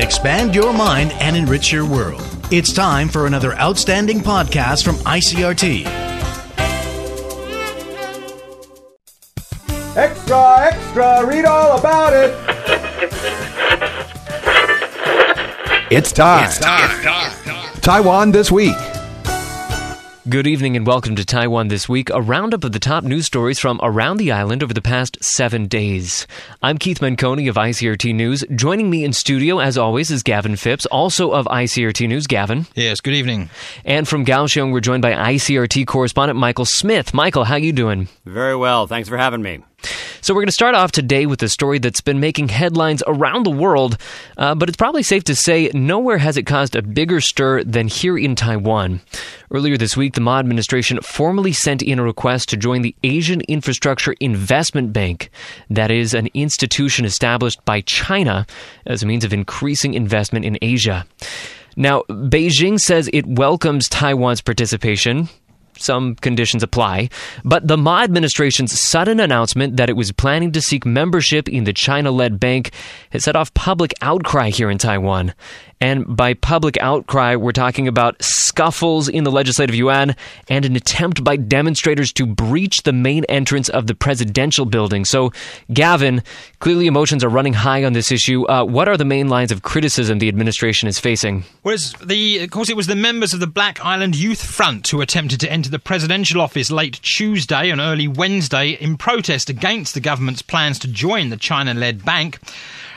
expand your mind, and enrich your world. It's time for another outstanding podcast from ICRT. Extra, extra, read all about it. It's time. It's time. Taiwan this week. Good evening and welcome to Taiwan This Week, a roundup of the top news stories from around the island over the past seven days. I'm Keith Menconi of ICRT News. Joining me in studio, as always, is Gavin Phipps, also of ICRT News. Gavin. Yes, good evening. And from Kaohsiung, we're joined by ICRT correspondent Michael Smith. Michael, how you doing? Very well. Thanks for having me. So, we're going to start off today with a story that's been making headlines around the world, uh, but it's probably safe to say nowhere has it caused a bigger stir than here in Taiwan. Earlier this week, the Ma administration formally sent in a request to join the Asian Infrastructure Investment Bank. That is an institution established by China as a means of increasing investment in Asia. Now, Beijing says it welcomes Taiwan's participation some conditions apply. But the Ma administration's sudden announcement that it was planning to seek membership in the China led bank has set off public outcry here in Taiwan. And by public outcry, we're talking about scuffles in the Legislative Yuan and an attempt by demonstrators to breach the main entrance of the presidential building. So, Gavin, clearly emotions are running high on this issue. Uh, what are the main lines of criticism the administration is facing? Well, the, of course, it was the members of the Black Island Youth Front who attempted to enter the presidential office late Tuesday and early Wednesday in protest against the government's plans to join the China led bank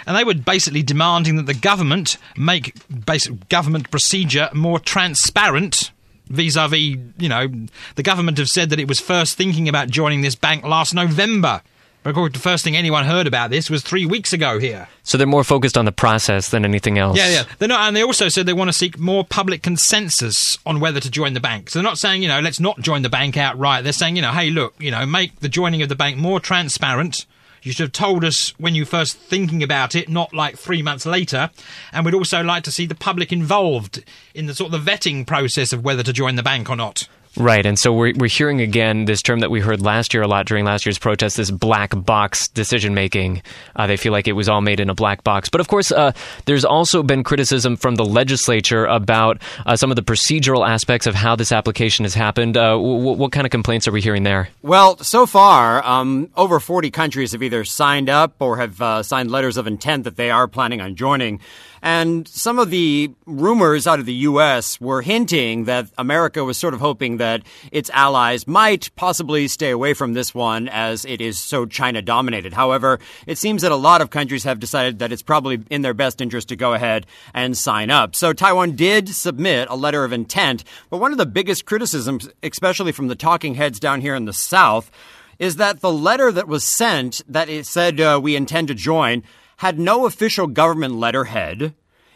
and they were basically demanding that the government make basic government procedure more transparent vis-a-vis, you know, the government have said that it was first thinking about joining this bank last November. But the first thing anyone heard about this was three weeks ago here. So they're more focused on the process than anything else. Yeah, yeah. They're not, and they also said they want to seek more public consensus on whether to join the bank. So they're not saying, you know, let's not join the bank outright. They're saying, you know, hey, look, you know, make the joining of the bank more transparent you should have told us when you first thinking about it, not like three months later. And we'd also like to see the public involved in the sort of the vetting process of whether to join the bank or not. Right, and so we're, we're hearing again this term that we heard last year a lot during last year's protest, this black box decision making. Uh, they feel like it was all made in a black box. But of course, uh, there's also been criticism from the legislature about uh, some of the procedural aspects of how this application has happened. Uh, w- what kind of complaints are we hearing there? Well, so far, um, over 40 countries have either signed up or have uh, signed letters of intent that they are planning on joining. And some of the rumors out of the U.S. were hinting that America was sort of hoping that its allies might possibly stay away from this one as it is so China dominated. However, it seems that a lot of countries have decided that it's probably in their best interest to go ahead and sign up. So Taiwan did submit a letter of intent, but one of the biggest criticisms, especially from the talking heads down here in the South, is that the letter that was sent that it said uh, we intend to join had no official government letterhead.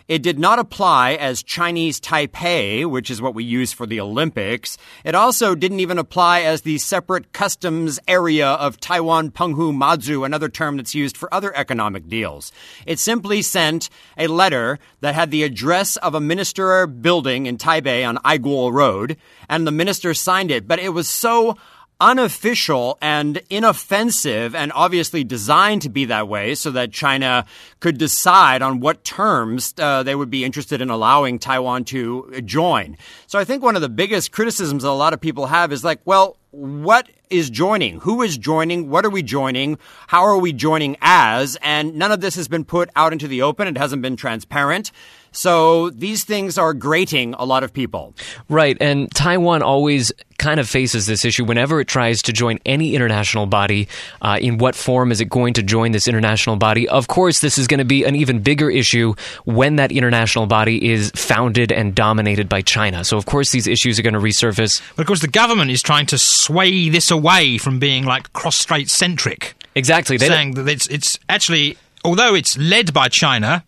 It did not apply as Chinese Taipei, which is what we use for the Olympics. It also didn't even apply as the separate customs area of Taiwan Penghu Mazu, another term that's used for other economic deals. It simply sent a letter that had the address of a minister building in Taipei on Aiguo Road, and the minister signed it. But it was so unofficial and inoffensive and obviously designed to be that way so that China could decide on what terms uh, they would be interested in allowing Taiwan to join. So I think one of the biggest criticisms that a lot of people have is like, well, what is joining? Who is joining? What are we joining? How are we joining as? And none of this has been put out into the open. It hasn't been transparent. So these things are grating a lot of people. Right. And Taiwan always kind of faces this issue whenever it tries to join any international body. Uh, in what form is it going to join this international body? Of course, this is going to be an even bigger issue when that international body is founded and dominated by China. So, of course, these issues are going to resurface. But of course, the government is trying to sway this away from being like cross-strait centric. Exactly. They saying that it's, it's actually, although it's led by China,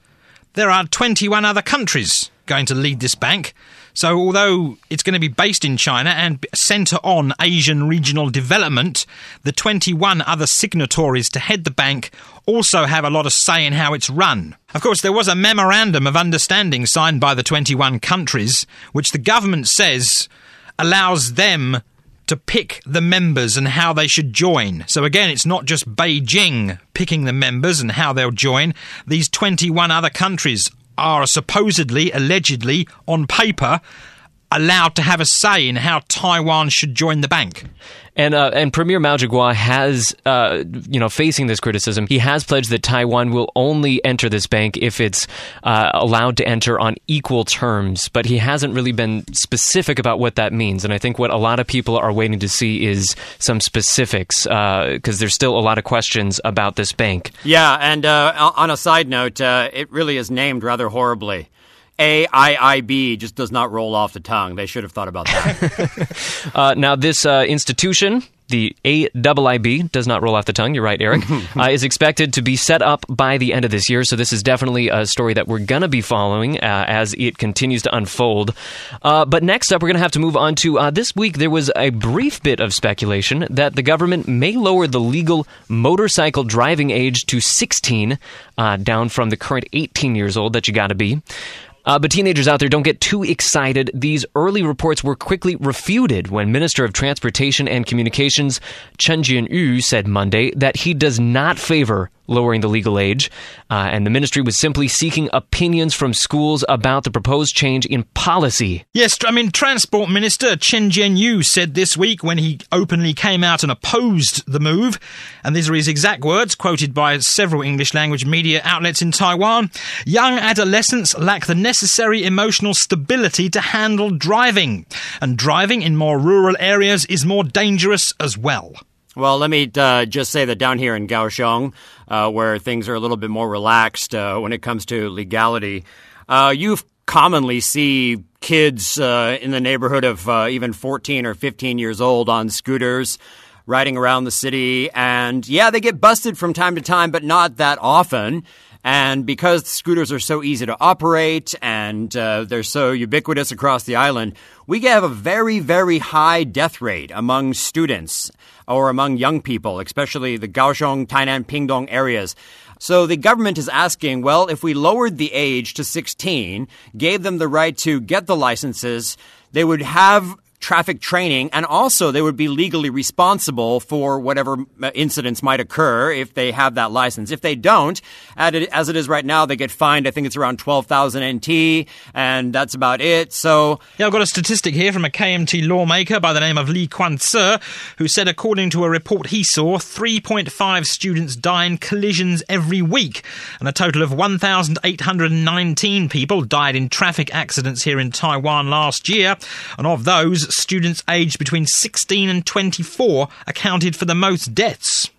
there are 21 other countries going to lead this bank. So, although it's going to be based in China and centre on Asian regional development, the 21 other signatories to head the bank also have a lot of say in how it's run. Of course, there was a memorandum of understanding signed by the 21 countries, which the government says allows them to pick the members and how they should join. So again, it's not just Beijing picking the members and how they'll join. These 21 other countries are supposedly, allegedly, on paper, allowed to have a say in how Taiwan should join the bank. And uh, and Premier Mao Chi-kuo has, uh, you know, facing this criticism, he has pledged that Taiwan will only enter this bank if it's uh, allowed to enter on equal terms. But he hasn't really been specific about what that means. And I think what a lot of people are waiting to see is some specifics because uh, there's still a lot of questions about this bank. Yeah, and uh, on a side note, uh, it really is named rather horribly. AIIB just does not roll off the tongue. They should have thought about that. uh, now, this uh, institution, the AIIB, does not roll off the tongue. You're right, Eric. uh, is expected to be set up by the end of this year. So this is definitely a story that we're going to be following uh, as it continues to unfold. Uh, but next up, we're going to have to move on to uh, this week. There was a brief bit of speculation that the government may lower the legal motorcycle driving age to 16, down from the current 18 years old that you got to be. Uh, but teenagers out there don't get too excited. These early reports were quickly refuted when Minister of Transportation and Communications Chen Jianyu said Monday that he does not favor lowering the legal age, uh, and the ministry was simply seeking opinions from schools about the proposed change in policy. Yes, I mean, Transport Minister Chen Jianyu said this week when he openly came out and opposed the move, and these are his exact words, quoted by several English language media outlets in Taiwan young adolescents lack the necessary emotional stability to handle driving, and driving in more rural areas is more dangerous as well. Well, let me uh, just say that down here in Kaohsiung, uh, where things are a little bit more relaxed uh, when it comes to legality, uh, you commonly see kids uh, in the neighborhood of uh, even 14 or 15 years old on scooters riding around the city. And yeah, they get busted from time to time, but not that often. And because scooters are so easy to operate and uh, they're so ubiquitous across the island, we have a very, very high death rate among students or among young people, especially the Kaohsiung, Tainan, Pingdong areas. So the government is asking, well, if we lowered the age to 16, gave them the right to get the licenses, they would have traffic training, and also they would be legally responsible for whatever uh, incidents might occur if they have that license. If they don't, as it is right now, they get fined. I think it's around 12,000 NT, and that's about it. So. Yeah, I've got a statistic here from a KMT lawmaker by the name of Lee Kwan Tse, who said, according to a report he saw, 3.5 students die in collisions every week, and a total of 1,819 people died in traffic accidents here in Taiwan last year, and of those, students aged between 16 and 24 accounted for the most deaths.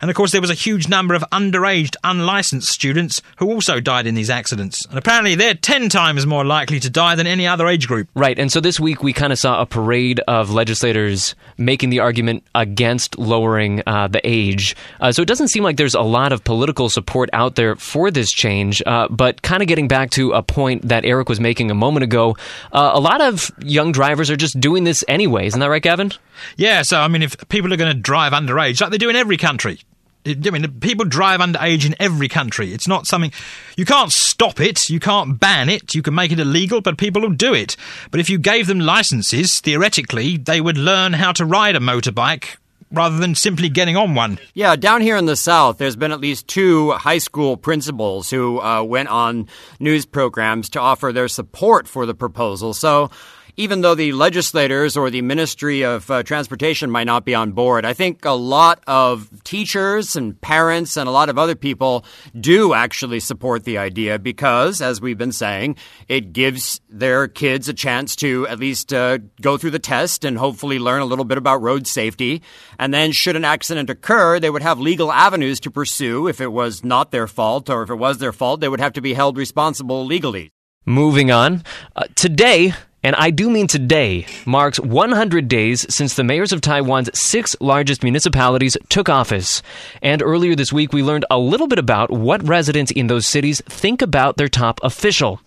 And of course, there was a huge number of underage, unlicensed students who also died in these accidents. And apparently, they're 10 times more likely to die than any other age group. Right. And so this week, we kind of saw a parade of legislators making the argument against lowering uh, the age. Uh, so it doesn't seem like there's a lot of political support out there for this change. Uh, but kind of getting back to a point that Eric was making a moment ago, uh, a lot of young drivers are just doing this anyway. Isn't that right, Gavin? Yeah. So, I mean, if people are going to drive underage, like they do in every country, I mean, people drive underage in every country. It's not something you can't stop it, you can't ban it, you can make it illegal, but people will do it. But if you gave them licenses, theoretically, they would learn how to ride a motorbike rather than simply getting on one. Yeah, down here in the South, there's been at least two high school principals who uh, went on news programs to offer their support for the proposal. So even though the legislators or the Ministry of uh, Transportation might not be on board, I think a lot of teachers and parents and a lot of other people do actually support the idea because, as we've been saying, it gives their kids a chance to at least uh, go through the test and hopefully learn a little bit about road safety. And then, should an accident occur, they would have legal avenues to pursue if it was not their fault or if it was their fault, they would have to be held responsible legally. Moving on. Uh, today, and I do mean today, marks 100 days since the mayors of Taiwan's six largest municipalities took office. And earlier this week, we learned a little bit about what residents in those cities think about their top official.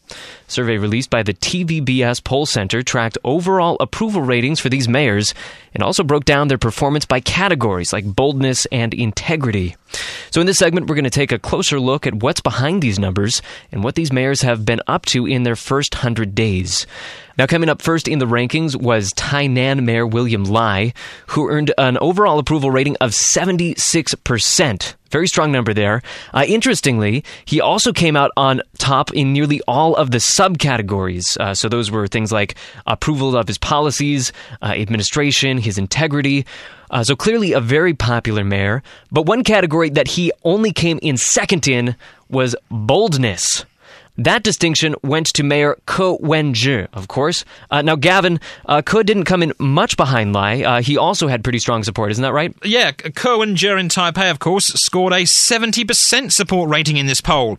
Survey released by the TVBS Poll Center tracked overall approval ratings for these mayors and also broke down their performance by categories like boldness and integrity. So, in this segment, we're going to take a closer look at what's behind these numbers and what these mayors have been up to in their first 100 days. Now, coming up first in the rankings was Tainan Mayor William Lai, who earned an overall approval rating of 76% Very strong number there. Uh, interestingly, he also came out on top in nearly all of the subcategories. Uh, so those were things like approval of his policies, uh, administration, his integrity. Uh, so clearly a very popular mayor. But one category that he only came in second in was boldness. That distinction went to Mayor Ko Wen-je, of course. Uh, now, Gavin, uh, Ko didn't come in much behind Lai. Uh, he also had pretty strong support, isn't that right? Yeah, Ko Wen-je in Taipei, of course, scored a 70% support rating in this poll.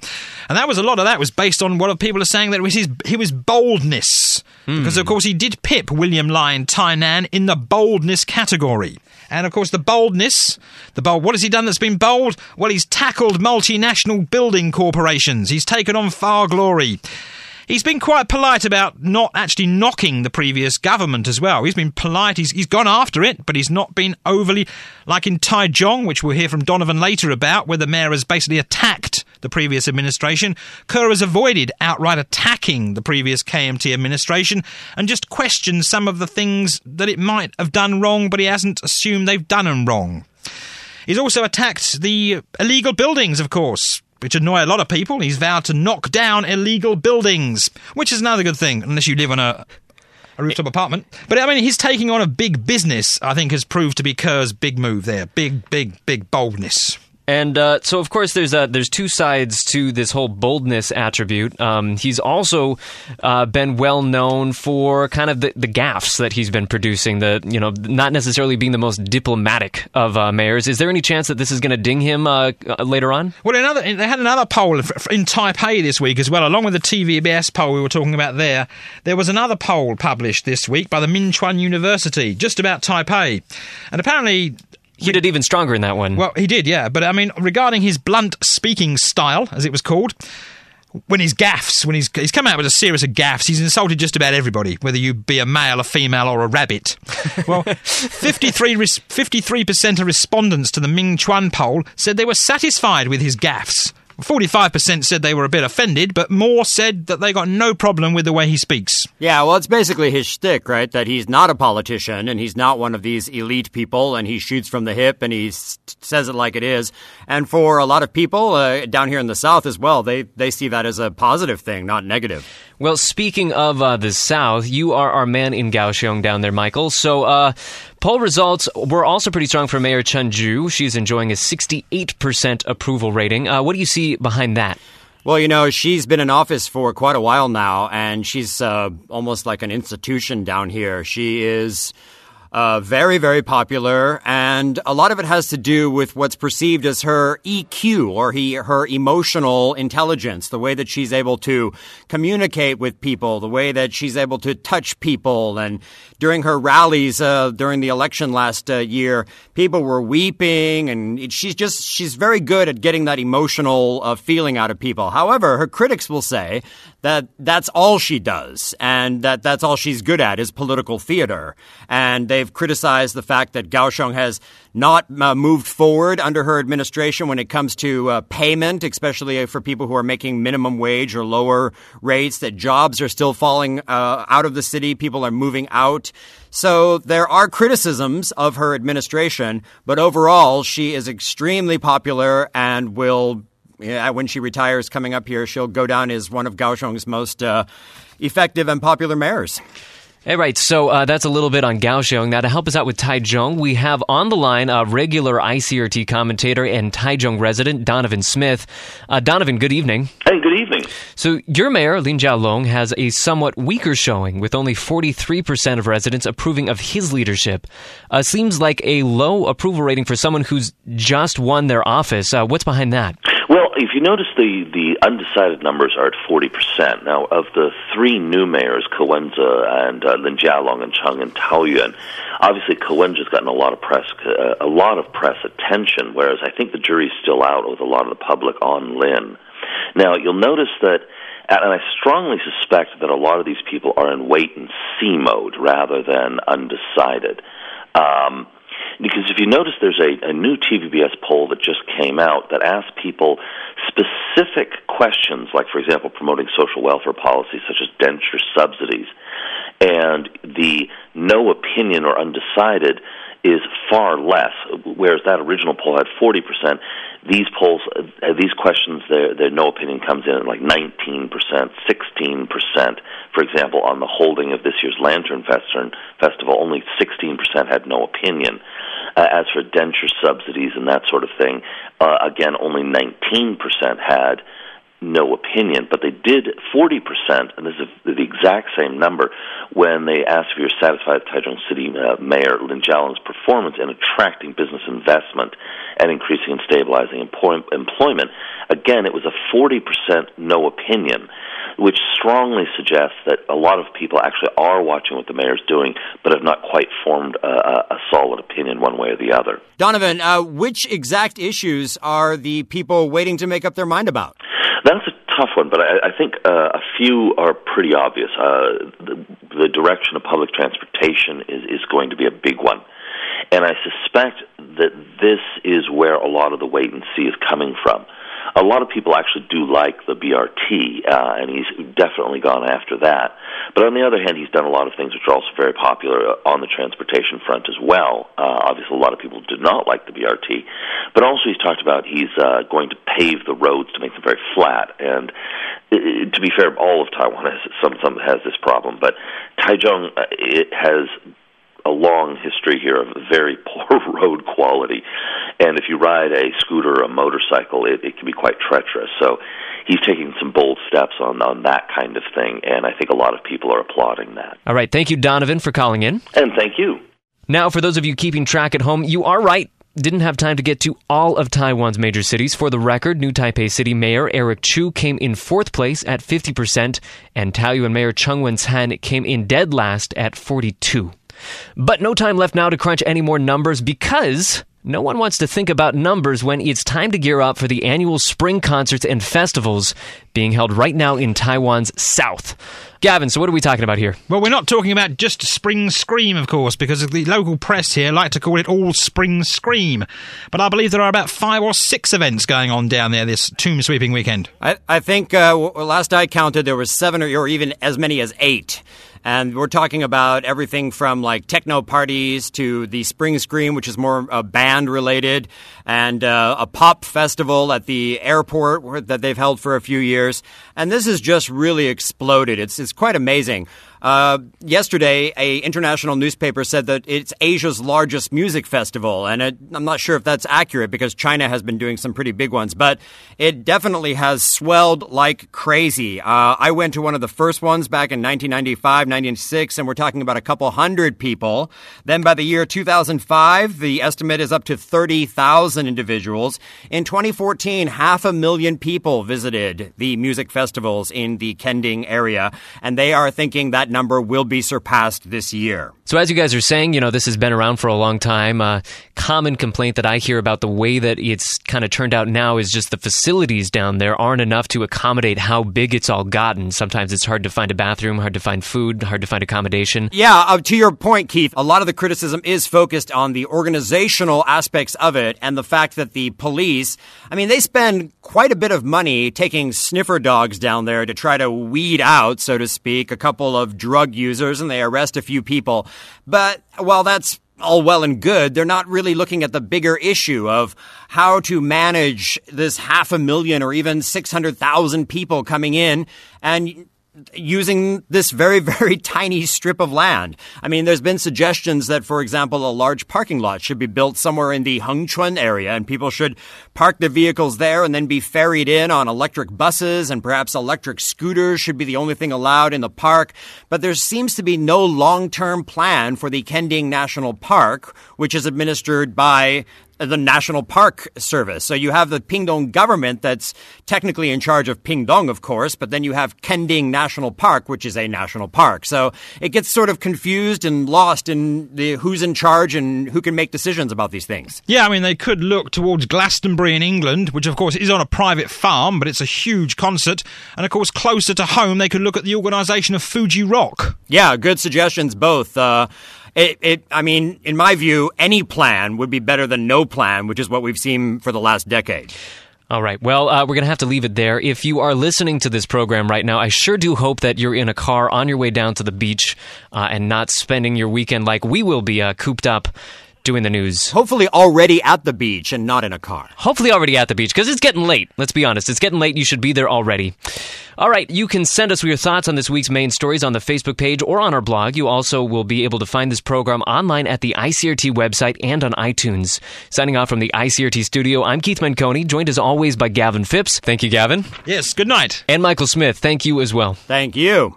And that was a lot of that was based on what people are saying that it was his, he was boldness. Mm. Because, of course, he did pip William Lai and Tainan in the boldness category. And of course, the boldness, the bold. What has he done that's been bold? Well, he's tackled multinational building corporations. He's taken on far glory. He's been quite polite about not actually knocking the previous government as well. He's been polite. He's, he's gone after it, but he's not been overly like in Tai Taichung, which we'll hear from Donovan later about, where the mayor has basically attacked the previous administration. Ko has avoided outright attacking the previous KMT administration and just questioned some of the things that it might have done wrong, but he hasn't assumed they've done them wrong. He's also attacked the illegal buildings, of course which annoy a lot of people. He's vowed to knock down illegal buildings, which is another good thing, unless you live on a a rooftop apartment. But I mean, his taking on a big business, I think, has proved to be Ko's big move there. Big, big, big boldness. And uh, so, of course, there's there's two sides to this whole boldness attribute. Um, he's also uh, been well known for kind of the, the gaffes that he's been producing. The you know not necessarily being the most diplomatic of uh, mayors. Is there any chance that this is going to ding him uh, uh, later on? Well, another they had another poll in Taipei this week as well, along with the TVBS poll we were talking about there. There was another poll published this week by the Ming Chuan University just about Taipei, and apparently he did even stronger in that one. Well, he did, yeah. But I mean, regarding his blunt speaking style, as it was called, when he's gaffes, when he's he's come out with a series of gaffes, he's insulted just about everybody, whether you be a male, a female, or a rabbit. well, 53 percent of respondents to the Ming Chuan poll said they were satisfied with his gaffes. 45% said they were a bit offended, but more said that they got no problem with the way he speaks. Yeah, well, it's basically his shtick, right? That he's not a politician and he's not one of these elite people and he shoots from the hip and he says it like it is. And for a lot of people uh, down here in the South as well, they, they see that as a positive thing, not negative. Well, speaking of uh, the South, you are our man in Kaohsiung down there, Michael. So, uh, poll results were also pretty strong for Mayor Chen Ju. She's enjoying a 68% approval rating. Uh, what do you see behind that? Well, you know, she's been in office for quite a while now, and she's uh, almost like an institution down here. She is uh, very, very popular, and a lot of it has to do with what's perceived as her EQ or he, her emotional intelligence, the way that she's able to communicate with people, the way that she's able to touch people. And during her rallies uh, during the election last uh, year, people were weeping, and she's just she's very good at getting that emotional uh, feeling out of people. However, her critics will say that that's all she does, and that that's all she's good at is political theater, and they they've criticized the fact that Kaohsiung has not uh, moved forward under her administration when it comes to uh, payment, especially for people who are making minimum wage or lower rates, that jobs are still falling uh, out of the city, people are moving out. So there are criticisms of her administration, but overall, she is extremely popular and will when she retires coming up here, she'll go down as one of Kaohsiung's most uh, effective and popular mayors. All right, so uh, that's a little bit on Kaohsiung. Now, to help us out with Taichung, we have on the line a regular ICRT commentator and Taichung resident, Donovan Smith. Uh, Donovan, good evening. Hey, good evening. So, your mayor, Lin Jialong, has a somewhat weaker showing, with only 43% of residents approving of his leadership. Uh, seems like a low approval rating for someone who's just won their office. Uh, what's behind that? Well, if you notice, the, the undecided numbers are at 40%. Now, of the three new mayors, Ko Wen-je and uh, Lin Jialong and Cheng and Taoyuan, obviously Ko Wen-je's gotten a lot of press, uh, a lot of press attention, whereas I think the jury's still out with a lot of the public on Lin. Now, you'll notice that and I strongly suspect that a lot of these people are in wait and see mode rather than undecided. Um, because if you notice, there's a, a new TVBS poll that just came out that asks people specific questions, like, for example, promoting social welfare policies such as denture subsidies. And the no opinion or undecided is far less. Whereas that original poll had 40 percent, these polls, uh, these questions, their, their no opinion comes in at like 19 percent, 16 percent. For example, on the holding of this year's Lantern Festival, only 16 percent had no opinion. Uh, as for denture subsidies and that sort of thing, uh, again, only 19 percent had no opinion, but they did 40%, and this is the exact same number, when they asked if you're satisfied with Taichung City uh, Mayor Lin Jialong's performance in attracting business investment and increasing and stabilizing employ- employment. Again, it was a 40% no opinion, which strongly suggests that a lot of people actually are watching what the mayor's doing, but have not quite formed a, a solid opinion one way or the other. Donovan, uh, which exact issues are the people waiting to make up their mind about? That's a tough one, but I, I think uh, a few are pretty obvious. Uh, the, the direction of public transportation is, is going to be a big one. And I suspect that this is where a lot of the wait and see is coming from a lot of people actually do like the BRT, uh, and he's definitely gone after that. But on the other hand, he's done a lot of things which are also very popular on the transportation front as well. Uh, obviously, a lot of people do not like the BRT, but also he's talked about he's uh, going to pave the roads to make them very flat. And uh, to be fair, all of Taiwan has some some has this problem, but Taichung uh, it has a long history here of very poor road quality. And if you ride a scooter or a motorcycle, it, it can be quite treacherous. So he's taking some bold steps on, on that kind of thing. And I think a lot of people are applauding that. All right. Thank you, Donovan, for calling in. And thank you. Now, for those of you keeping track at home, you are right didn't have time to get to all of Taiwan's major cities. For the record, New Taipei City Mayor Eric Chu came in fourth place at 50%, and Taoyuan Mayor Cheng Wen-tsan came in dead last at 42. But no time left now to crunch any more numbers because no one wants to think about numbers when it's time to gear up for the annual spring concerts and festivals being held right now in Taiwan's south. Gavin, so what are we talking about here? Well, we're not talking about just Spring Scream, of course, because the local press here like to call it all Spring Scream. But I believe there are about five or six events going on down there this tomb sweeping weekend. I, I think uh, last I counted, there were seven or, or even as many as eight. And we're talking about everything from like techno parties to the Spring Scream, which is more uh, band related, and uh, a pop festival at the airport that they've held for a few years. And this has just really exploded. It's, it's quite amazing. Uh, yesterday, a international newspaper said that it's Asia's largest music festival, and it, I'm not sure if that's accurate because China has been doing some pretty big ones, but it definitely has swelled like crazy. Uh, I went to one of the first ones back in 1995, 1996, and we're talking about a couple hundred people. Then by the year 2005, the estimate is up to 30,000 individuals. In 2014, half a million people visited the music festivals in the Kending area, and they are thinking that number will be surpassed this year. So, as you guys are saying, you know, this has been around for a long time. Uh, common complaint that I hear about the way that it's kind of turned out now is just the facilities down there aren't enough to accommodate how big it's all gotten. Sometimes it's hard to find a bathroom, hard to find food, hard to find accommodation. Yeah, uh, to your point, Keith, a lot of the criticism is focused on the organizational aspects of it and the fact that the police, I mean, they spend quite a bit of money taking sniffer dogs down there to try to weed out, so to speak, a couple of drug users and they arrest a few people. But while that's all well and good, they're not really looking at the bigger issue of how to manage this half a million or even 600,000 people coming in and using this very, very tiny strip of land. I mean, there's been suggestions that, for example, a large parking lot should be built somewhere in the Hengchun area and people should park their vehicles there and then be ferried in on electric buses and perhaps electric scooters should be the only thing allowed in the park. But there seems to be no long-term plan for the Kending National Park, which is administered by the National Park Service. So you have the Pingdong government that's technically in charge of Pingdong, of course, but then you have Kending National Park, which is a national park. So it gets sort of confused and lost in the who's in charge and who can make decisions about these things. Yeah, I mean, they could look towards Glastonbury in England, which of course is on a private farm, but it's a huge concert. And of course, closer to home, they could look at the organisation of Fuji Rock. Yeah, good suggestions both. Uh, it, it, I mean, in my view, any plan would be better than no plan, which is what we've seen for the last decade. All right. Well, uh, we're going to have to leave it there. If you are listening to this program right now, I sure do hope that you're in a car on your way down to the beach uh, and not spending your weekend like we will be uh, cooped up doing the news. Hopefully, already at the beach and not in a car. Hopefully, already at the beach because it's getting late. Let's be honest. It's getting late. You should be there already. All right. You can send us your thoughts on this week's main stories on the Facebook page or on our blog. You also will be able to find this program online at the ICRT website and on iTunes. Signing off from the ICRT studio, I'm Keith Menconi, joined as always by Gavin Phipps. Thank you, Gavin. Yes, good night. And Michael Smith. Thank you as well. Thank you.